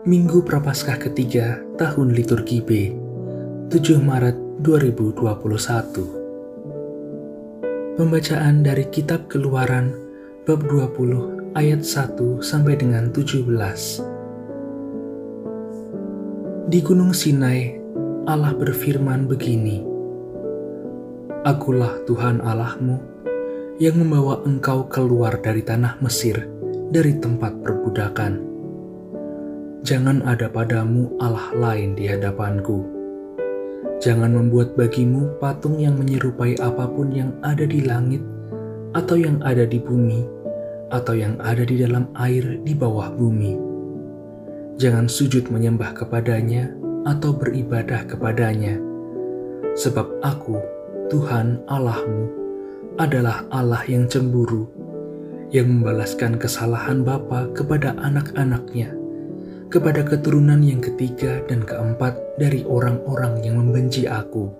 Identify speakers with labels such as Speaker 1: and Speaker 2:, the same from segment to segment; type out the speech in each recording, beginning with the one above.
Speaker 1: Minggu Prapaskah ketiga tahun liturgi B, 7 Maret 2021. Pembacaan dari kitab Keluaran bab 20 ayat 1 sampai dengan 17. Di Gunung Sinai, Allah berfirman begini, Akulah Tuhan Allahmu yang membawa engkau keluar dari tanah Mesir, dari tempat perbudakan Jangan ada padamu Allah lain di hadapanku. Jangan membuat bagimu patung yang menyerupai apa pun yang ada di langit, atau yang ada di bumi, atau yang ada di dalam air di bawah bumi. Jangan sujud menyembah kepadanya atau beribadah kepadanya, sebab Aku, Tuhan Allahmu, adalah Allah yang cemburu, yang membalaskan kesalahan bapa kepada anak-anaknya kepada keturunan yang ketiga dan keempat dari orang-orang yang membenci aku.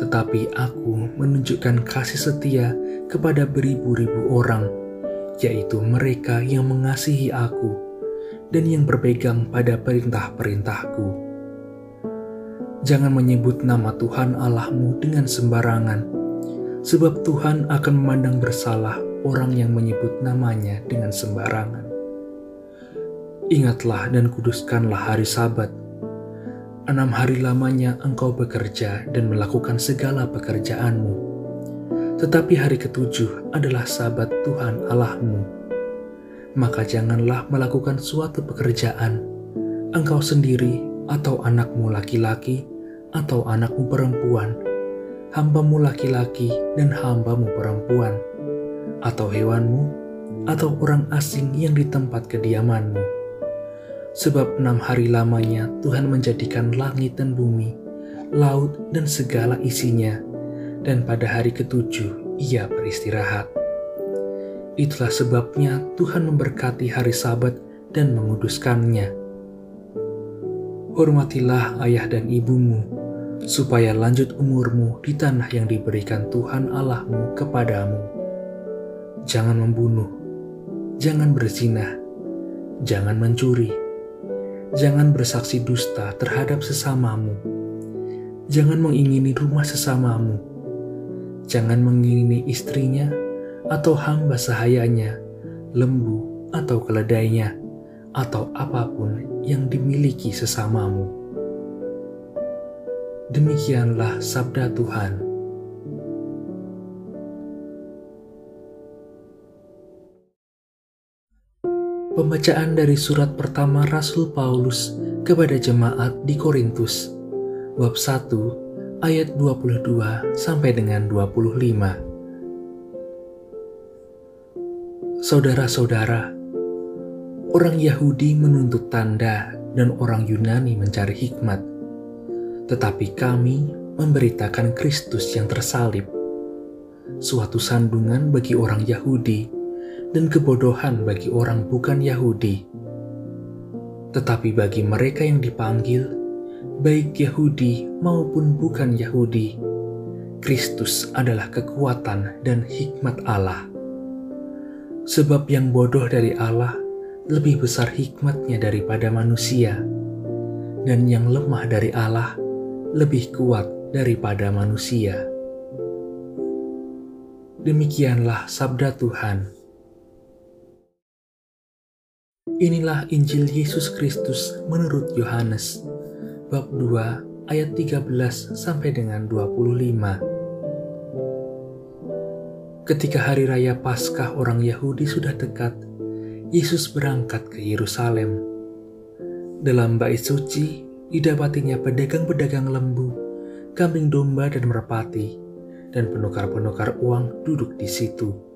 Speaker 1: Tetapi aku menunjukkan kasih setia kepada beribu-ribu orang, yaitu mereka yang mengasihi aku dan yang berpegang pada perintah-perintahku. Jangan menyebut nama Tuhan Allahmu dengan sembarangan, sebab Tuhan akan memandang bersalah orang yang menyebut namanya dengan sembarangan. Ingatlah dan kuduskanlah hari Sabat. Enam hari lamanya engkau bekerja dan melakukan segala pekerjaanmu. Tetapi hari ketujuh adalah Sabat Tuhan Allahmu. Maka janganlah melakukan suatu pekerjaan, engkau sendiri atau anakmu laki-laki atau anakmu perempuan, hambamu laki-laki dan hambamu perempuan, atau hewanmu, atau orang asing yang di tempat kediamanmu Sebab enam hari lamanya Tuhan menjadikan langit dan bumi, laut dan segala isinya, dan pada hari ketujuh ia beristirahat. Itulah sebabnya Tuhan memberkati hari sabat dan menguduskannya. Hormatilah ayah dan ibumu, supaya lanjut umurmu di tanah yang diberikan Tuhan Allahmu kepadamu. Jangan membunuh, jangan berzinah, jangan mencuri, Jangan bersaksi dusta terhadap sesamamu. Jangan mengingini rumah sesamamu. Jangan mengingini istrinya atau hamba sahayanya, lembu atau keledainya, atau apa pun yang dimiliki sesamamu. Demikianlah sabda Tuhan. Pembacaan dari surat pertama Rasul Paulus kepada jemaat di Korintus, bab 1 ayat 22 sampai dengan 25. Saudara-saudara, orang Yahudi menuntut tanda dan orang Yunani mencari hikmat, tetapi kami memberitakan Kristus yang tersalib, suatu sandungan bagi orang Yahudi dan kebodohan bagi orang bukan Yahudi. Tetapi bagi mereka yang dipanggil, baik Yahudi maupun bukan Yahudi, Kristus adalah kekuatan dan hikmat Allah. Sebab yang bodoh dari Allah lebih besar hikmatnya daripada manusia, dan yang lemah dari Allah lebih kuat daripada manusia. Demikianlah sabda Tuhan. Inilah Injil Yesus Kristus menurut Yohanes bab 2 ayat 13 sampai dengan 25. Ketika hari raya Paskah orang Yahudi sudah dekat, Yesus berangkat ke Yerusalem. Dalam bait suci didapatinya pedagang-pedagang lembu, kambing domba dan merpati, dan penukar-penukar uang duduk di situ.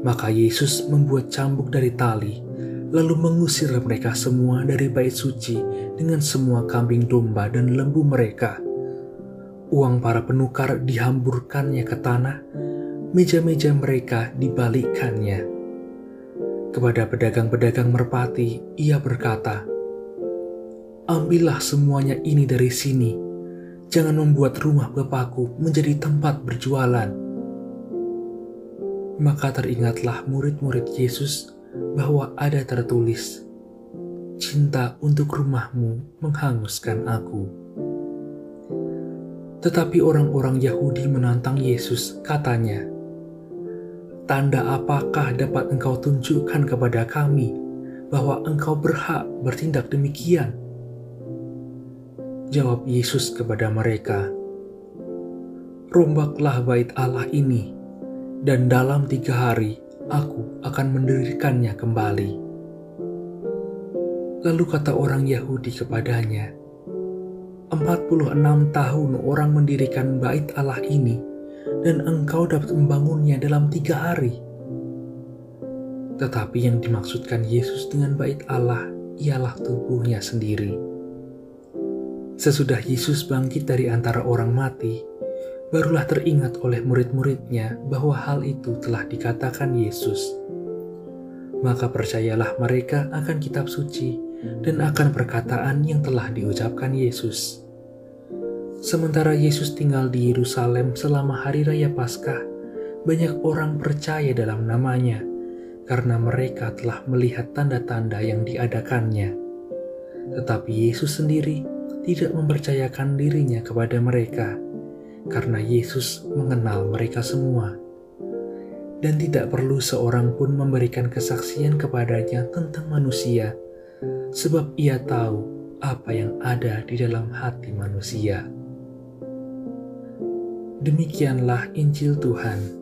Speaker 1: Maka Yesus membuat cambuk dari tali lalu mengusir mereka semua dari bait suci dengan semua kambing domba dan lembu mereka. Uang para penukar dihamburkannya ke tanah, meja-meja mereka dibalikkannya. Kepada pedagang-pedagang merpati, ia berkata, Ambillah semuanya ini dari sini, jangan membuat rumah Bapakku menjadi tempat berjualan. Maka teringatlah murid-murid Yesus bahwa ada tertulis, cinta untuk rumahmu menghanguskan aku. Tetapi orang-orang Yahudi menantang Yesus, katanya, Tanda apakah dapat engkau tunjukkan kepada kami bahwa engkau berhak bertindak demikian? Jawab Yesus kepada mereka, Rombaklah bait Allah ini, dan dalam tiga hari aku akan mendirikannya kembali. Lalu kata orang Yahudi kepadanya, 46 tahun orang mendirikan bait Allah ini, dan engkau dapat membangunnya dalam tiga hari. Tetapi yang dimaksudkan Yesus dengan bait Allah ialah tubuhnya sendiri. Sesudah Yesus bangkit dari antara orang mati, barulah teringat oleh murid-muridnya bahwa hal itu telah dikatakan Yesus. Maka percayalah mereka akan kitab suci dan akan perkataan yang telah diucapkan Yesus. Sementara Yesus tinggal di Yerusalem selama hari raya Paskah, banyak orang percaya dalam namanya karena mereka telah melihat tanda-tanda yang diadakannya. Tetapi Yesus sendiri tidak mempercayakan dirinya kepada mereka karena Yesus mengenal mereka semua dan tidak perlu seorang pun memberikan kesaksian kepadanya tentang manusia sebab ia tahu apa yang ada di dalam hati manusia. Demikianlah Injil Tuhan.